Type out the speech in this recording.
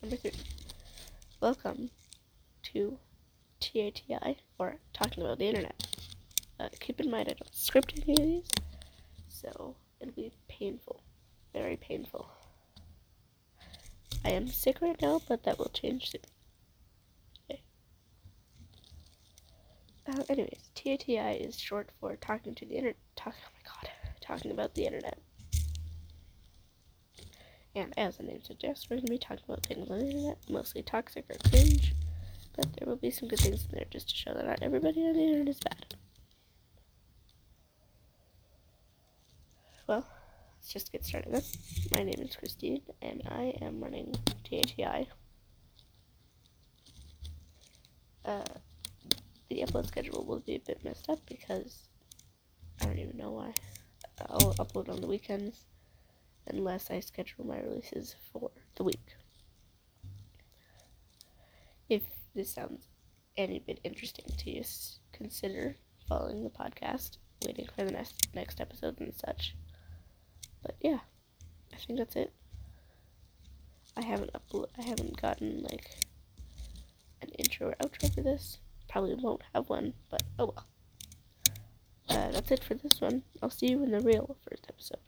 Number three. Welcome to TATI, or Talking About the Internet. Uh, keep in mind I don't script any of these, so it'll be painful. Very painful. I am sick right now, but that will change soon. Okay. Uh, anyways, TATI is short for Talking to the Internet. Talk, oh my god. Talking about the Internet. And as the name suggests, we're going to be talking about things on the internet, mostly toxic or cringe, but there will be some good things in there just to show that not everybody on the internet is bad. Well, let's just get started then. My name is Christine, and I am running TATI. Uh, the upload schedule will be a bit messed up because I don't even know why. I'll upload on the weekends unless I schedule my releases for the week. If this sounds any bit interesting to you, consider following the podcast, waiting for the next next episode and such. But yeah, I think that's it. I haven't upload I haven't gotten like an intro or outro for this. Probably won't have one, but oh well. Uh, that's it for this one. I'll see you in the real first episode.